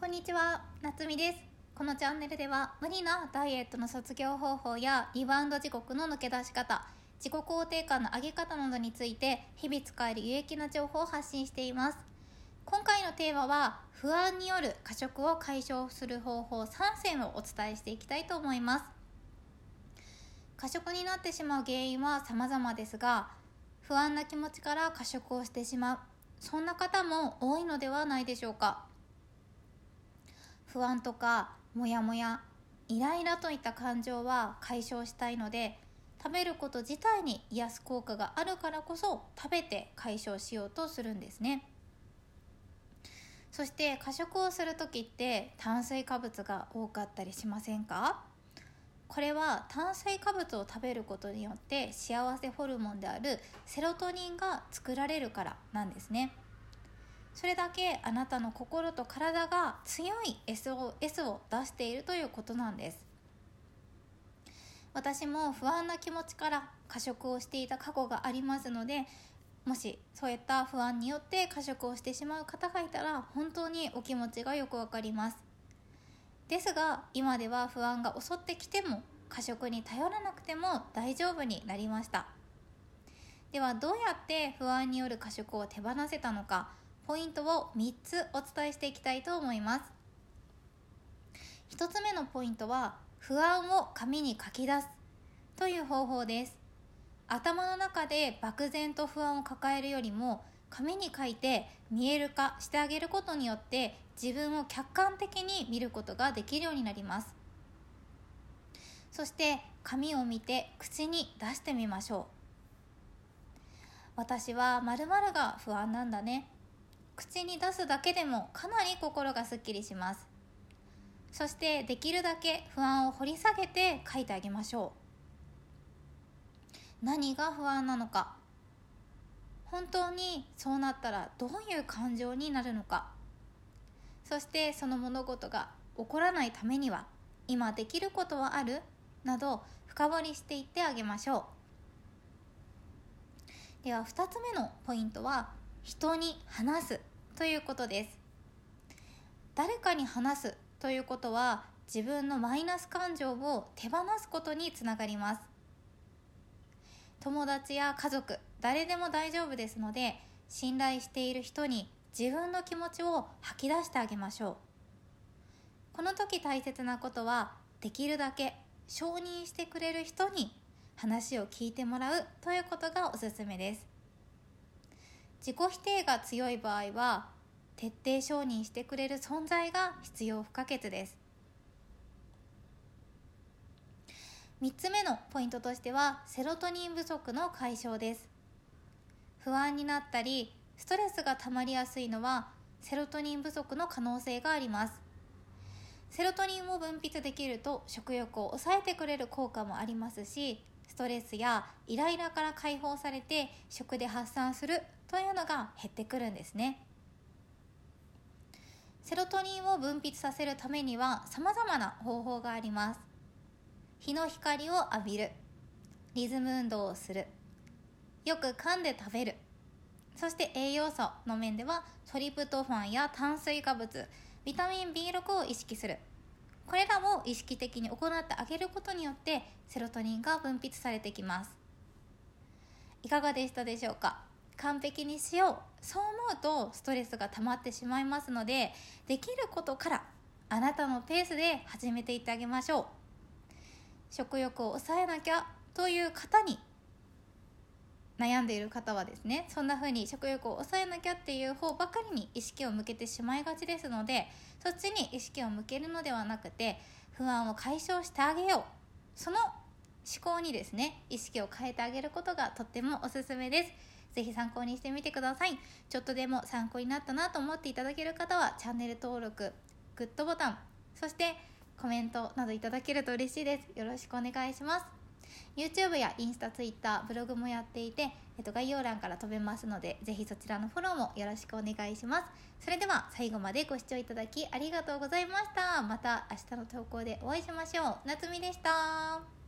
こんにちは、なつみです。このチャンネルでは無理なダイエットの卒業方法やリバウンド時刻の抜け出し方、自己肯定感の上げ方などについて日々使える有益な情報を発信しています。今回のテーマは不安による過食を解消する方法3選をお伝えしていきたいと思います。過食になってしまう原因は様々ですが、不安な気持ちから過食をしてしまう。そんな方も多いのではないでしょうか。不安とかモヤモヤイライラといった感情は解消したいので食べること自体に癒す効果があるからこそ食べて解消しようとするんですね。そして過食をする時って炭水化物が多かったりしませんか？これは炭水化物を食べることによって幸せホルモンであるセロトニンが作られるからなんですね。それだけあなたの心と体が強い SOS を出しているということなんです。私も不安な気持ちから過食をしていた過去がありますのでもしそういった不安によって過食をしてしまう方がいたら本当にお気持ちがよくわかります。ですが今では不安が襲ってきても過食に頼らなくても大丈夫になりました。ではどうやって不安による過食を手放せたのかポイントを3つお伝えしていきたいと思います。1つ目のポイントは不安を紙に書き出すという方法です。頭の中で漠然と不安を抱えるよりも紙に書いて見える化してあげることによって自分を客観的に見ることができるようになります。そして紙を見て口に出してみましょう。私は〇〇が不安なんだね。口に出すだけでもかなり心がすっきりします。そしてできるだけ不安を掘り下げて書いてあげましょう。何が不安なのか。本当にそうなったらどういう感情になるのか。そしてその物事が起こらないためには今できることはある？など深掘りしていってあげましょう。では2つ目のポイントは人に話す。ということです。誰かに話すということは自分のマイナス感情を手放すことにつながります。友達や家族誰でも大丈夫ですので信頼している人に自分の気持ちを吐き出してあげましょう。この時大切なことはできるだけ承認してくれる人に話を聞いてもらうということがおすすめです。自己否定が強い場合は徹底承認してくれる存在が必要不可欠です。3つ目のポイントとしてはセロトニン不足の解消です。不安になったりストレスが溜まりやすいのはセロトニン不足の可能性があります。セロトニンを分泌できると食欲を抑えてくれる効果もありますしストレスやイライラから解放されて食で発散するというのが減ってくるんですね。セロトニンを分泌させるためには様々な方法があります。日の光を浴びる。リズム運動をする。よく噛んで食べる。そして栄養素の面ではトリプトファンや炭水化物ビタミン B6 を意識する。これらを意識的に行ってあげることによってセロトニンが分泌されてきます。いかがでしたでしょうか？完璧にしよう。そう思うとストレスが溜まってしまいますのでできることからあなたのペースで始めていってあげましょう。食欲を抑えなきゃという方に悩んでいる方はですねそんな風に食欲を抑えなきゃっていう方ばかりに意識を向けてしまいがちですのでそっちに意識を向けるのではなくて不安を解消してあげよう。その思考にですね意識を変えてあげることがとってもおすすめです。ぜひ参考にしてみてくださいちょっとでも参考になったなと思っていただける方はチャンネル登録グッドボタンそしてコメントなどいただけると嬉しいですよろしくお願いします YouTube やインスタ、Twitter、ブログもやっていて、えっと、概要欄から飛べますので、ぜひそちらのフォローもよろしくお願いします。それでは最後までご視聴いただきありがとうございました。また明日の投稿でお会いしましょう。なつみでした。